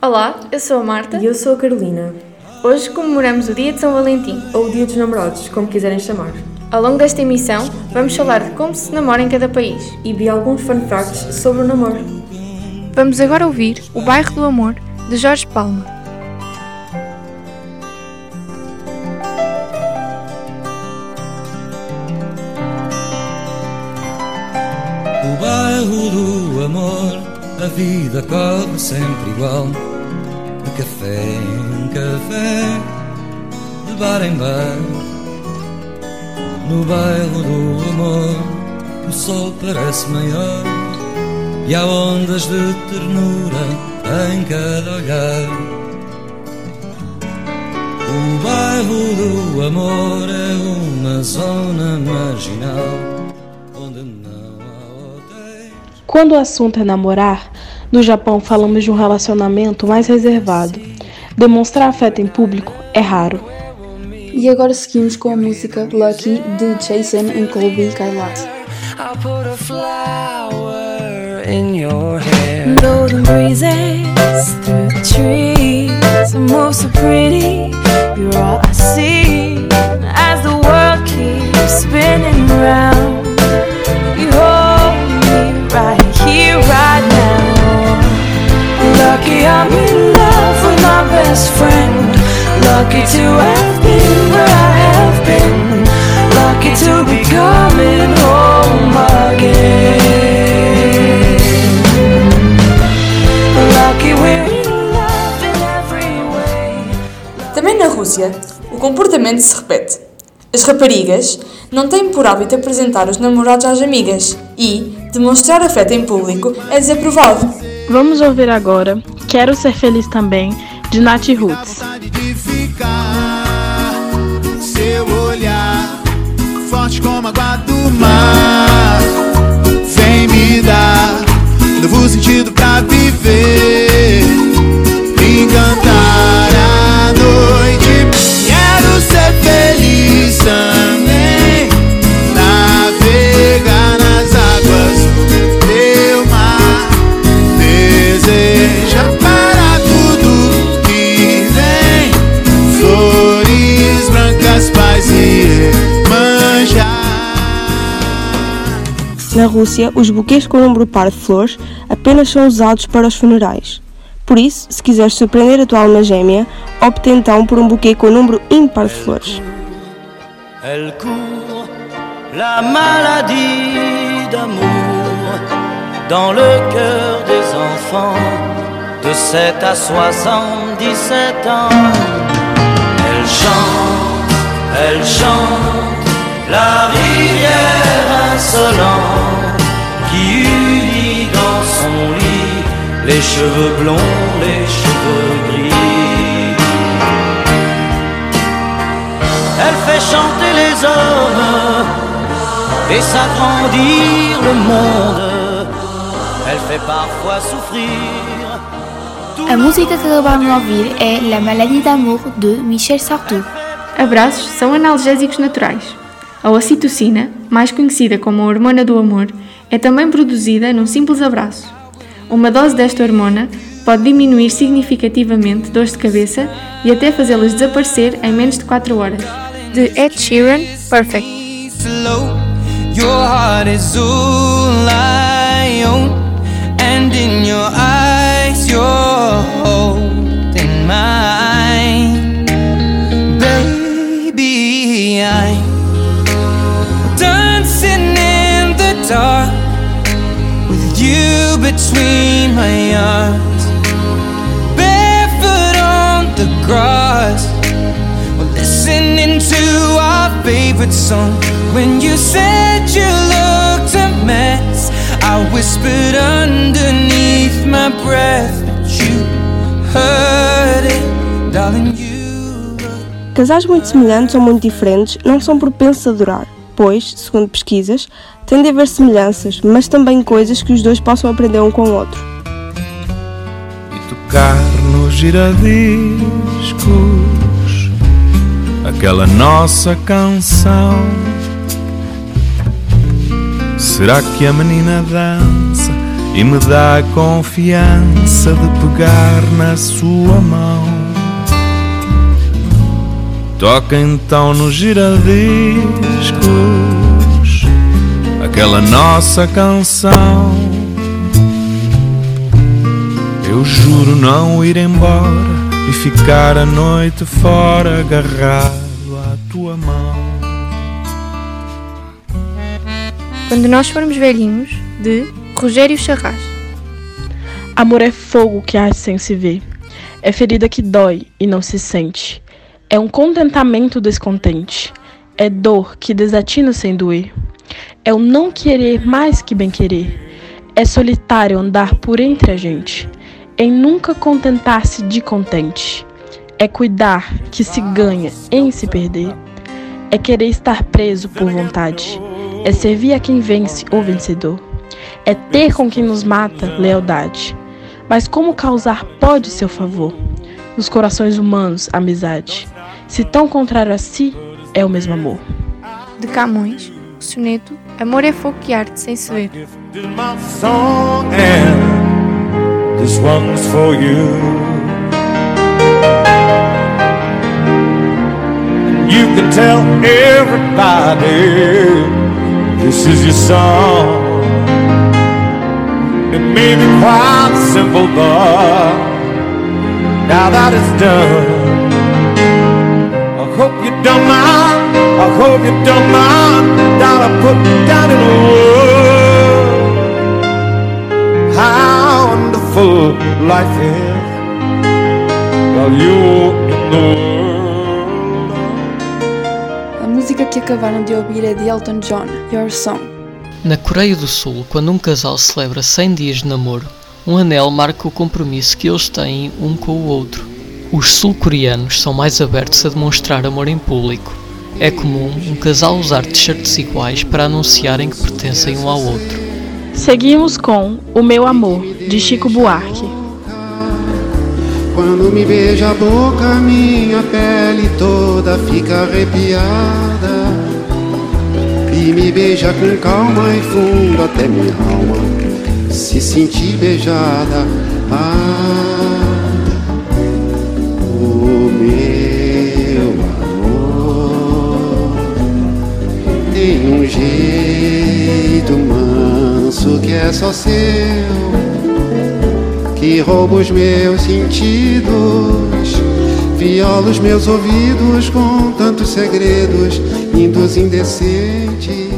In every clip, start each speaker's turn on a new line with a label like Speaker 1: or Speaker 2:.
Speaker 1: Olá, eu sou a Marta
Speaker 2: E eu sou a Carolina,
Speaker 1: Hoje comemoramos o Dia de São Valentim.
Speaker 2: ou o Dia dos Namorados, como quiserem chamar.
Speaker 1: Ao longo desta emissão, vamos falar de como se namora em cada país.
Speaker 2: E vi alguns fun facts sobre o namoro.
Speaker 1: Vamos agora ouvir O Bairro do Amor, de Jorge Palma.
Speaker 3: O bairro do amor, a vida corre sempre igual. De café em café, de bar em bar. No bairro do amor, o sol parece maior. E há ondas de ternura em cada olhar. O bairro do amor é uma zona marginal
Speaker 4: Quando o assunto é namorar, no Japão falamos de um relacionamento mais reservado. Demonstrar afeto em público é raro.
Speaker 5: E agora seguimos com a música Lucky de Jason e Colby Kailat.
Speaker 6: I'll put a flower in your hair.
Speaker 7: Golden breezes through the trees move so pretty. You're all I see as the world keeps spinning round. I'm in love with my best friend. Lucky to have been where I have been. Lucky to be coming home again. Lucky we're in love in every way.
Speaker 8: Também na Rússia, o comportamento se repete. As raparigas não têm por hábito apresentar os namorados às amigas e demonstrar afeto em público é desaprovado.
Speaker 4: Vamos ouvir agora Quero Ser Feliz Também, de Nath Roots.
Speaker 9: Seu olhar, forte como a água do mar,
Speaker 4: Na Rússia, os buquês com o número par de flores apenas são usados para os funerais. Por isso, se quiseres surpreender a tua alma gêmea, opte então por um buquê com o número ímpar de flores.
Speaker 3: Elle court la maladie d'amour dans le cœur des enfants de 7 à 77 ans. Elle chante, elle chante la rivière insolente qui unit dans son lit les cheveux blonds, les cheveux gris. Elle fait chanter les hommes et s'agrandir le monde. Elle fait parfois souffrir.
Speaker 10: A música que acabaram de ouvir é La Maladie d'amour de Michel Sardou.
Speaker 1: Abraços são analgésicos naturais. A ocitocina, mais conhecida como a hormona do amor, é também produzida num simples abraço. Uma dose desta hormona pode diminuir significativamente dores de cabeça e até fazê-las desaparecer em menos de 4 horas. De Ed Sheeran, Perfect.
Speaker 6: And in your eyes you're holding mine, between my arms, barefoot on the grass. We're listening to our favorite song. When you said you looked a mess, I whispered underneath my breath, but you heard it, darling. You
Speaker 4: Casais muito semelhantes ou muito diferentes não são propensos a durar, pois, segundo pesquisas, tende a haver semelhanças, mas também coisas que os dois possam aprender um com o outro.
Speaker 9: e tocar nos giradiscos aquela nossa canção. Será que a menina dança
Speaker 11: e me dá a confiança de pegar na sua mão. Toca então nos giradiscos aquela nossa canção. Eu juro não ir embora e ficar a noite fora agarrado à tua mão.
Speaker 1: Quando nós formos velhinhos, de Rogério Charras.
Speaker 12: Amor é fogo que arde sem se ver. É ferida que dói e não se sente. É um contentamento descontente. É dor que desatina sem doer. É o não querer mais que bem querer. É solitário andar por entre a gente. Em nunca contentar-se de contente. É cuidar que se ganha em se perder. É querer estar preso por vontade. É servir a quem vence ou vencedor. É ter com quem nos mata lealdade. Mas como causar pode seu favor? Nos corações humanos, amizade. Se tão contrário a si, é o mesmo amor.
Speaker 1: De Camões, o soneto Amor é fogo que arde sem se ver.
Speaker 11: my song and this one's for you. Can tell everybody this is your song. It may be quite simple, but now that it's done, hope you don't mind. I hope you don't mind that I put down in words how wonderful life is while you're in the world.
Speaker 5: A música que acabaram de ouvir é de Elton John, Your Song.
Speaker 13: Na Coreia do Sul, quando um casal celebra 100 dias de namoro, um anel marca o compromisso que eles têm um com o outro. Os sul-coreanos são mais abertos a demonstrar amor em público. É comum um casal usar t-shirts iguais para anunciarem que pertencem um ao outro.
Speaker 12: Seguimos com O Meu Amor, de Chico Buarque.
Speaker 14: Quando me beija a boca, minha pele toda fica arrepiada. E me beija com calma e fundo até minha alma se sentir beijada. Ah, meu amor tem um jeito manso que é só seu que rouba os meus sentidos, viola os meus ouvidos com tantos segredos, lindos indecentes.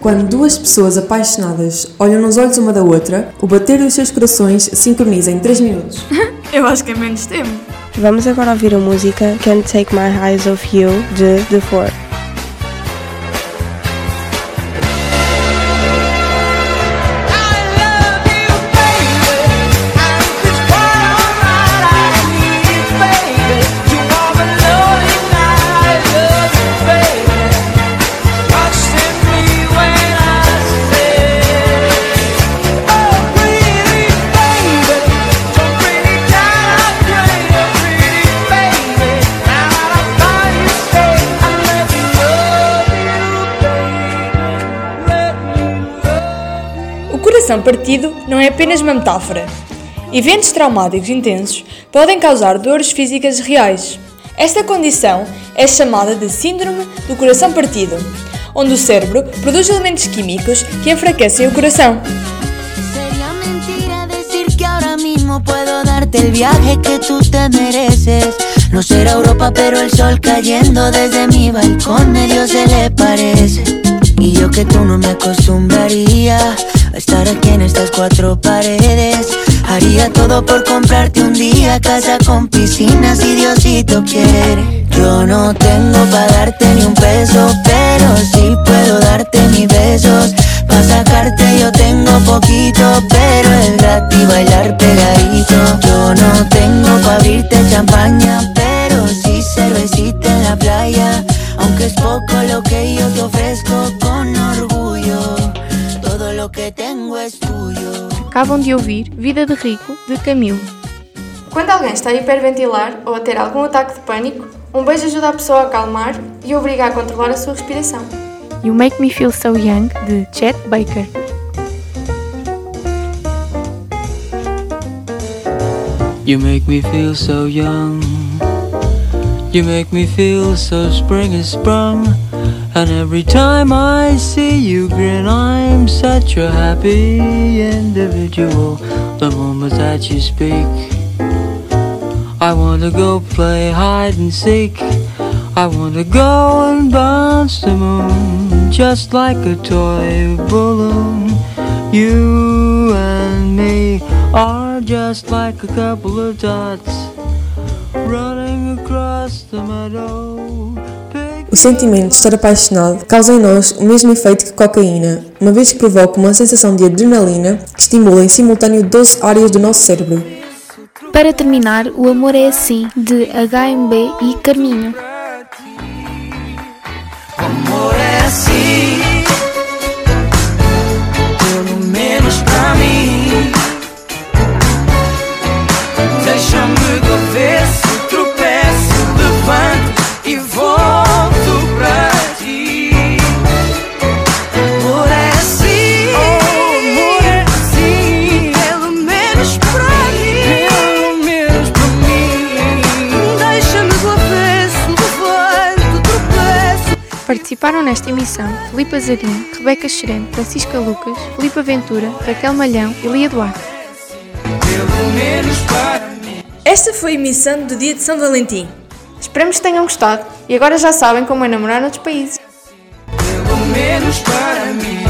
Speaker 2: Quando duas pessoas apaixonadas olham nos olhos uma da outra, o bater dos seus corações sincroniza em 3 minutos.
Speaker 1: Eu acho que é menos tempo.
Speaker 12: Vamos agora ouvir a música Can't Take My Eyes Off You, de The Four.
Speaker 8: Coração partido não é apenas uma metáfora. Eventos traumáticos intensos podem causar dores físicas reais. Esta condição é chamada de Síndrome do Coração Partido, onde o cérebro produz elementos químicos que enfraquecem o coração.
Speaker 15: Sería mentira decir que ahora mismo puedo darte el viaje que tú te mereces. No será Europa, pero el sol cayendo desde mi balcón medio se le parece. Y yo que tú no me acostumbraría a estar aquí en estas cuatro paredes. Haría todo por comprarte un día casa con piscina si Diosito quiere. Yo no tengo para darte ni un peso, pero sí puedo darte mis besos. Pa' sacarte yo tengo poquito, pero es gratis bailar pegadito. Yo no tengo pa' abrirte champaña, pero sí cervecita en la playa. que es poco lo que yo te ofrezco con orgullo. Todo lo que tengo es tuyo.
Speaker 1: Acabam de ouvir Vida de Rico, de Camilo. Quando alguém está a hiperventilar ou a ter algum ataque de pânico, um beijo ajuda a pessoa a acalmar e obriga a controlar a sua respiração. You Make Me Feel So Young, de Chet Baker.
Speaker 16: You make me feel so young. You make me feel so spring is sprung. And every time I see you grin, I'm such a happy individual. The moment that you speak, I wanna go play hide and seek. I wanna go and bounce the moon just like a toy balloon. You and me are just like a couple of dots running.
Speaker 2: O sentimento de estar apaixonado causa em nós o mesmo efeito que cocaína, uma vez que provoca uma sensação de adrenalina que estimula em simultâneo 12 áreas do nosso cérebro.
Speaker 3: Para terminar, o amor é assim, de HMB e Carminho.
Speaker 6: amor é assim, pelo menos pra mim. Deixa-me do
Speaker 1: Participaram nesta emissão Filipe Azarinho, Rebeca Xerene, Francisca Lucas, Filipe Aventura, Raquel Malhão e Lia Duarte.
Speaker 8: Esta foi a emissão do dia de São Valentim.
Speaker 1: Esperamos que tenham gostado e agora já sabem como é namorar noutros países.
Speaker 6: Pelo menos para mim.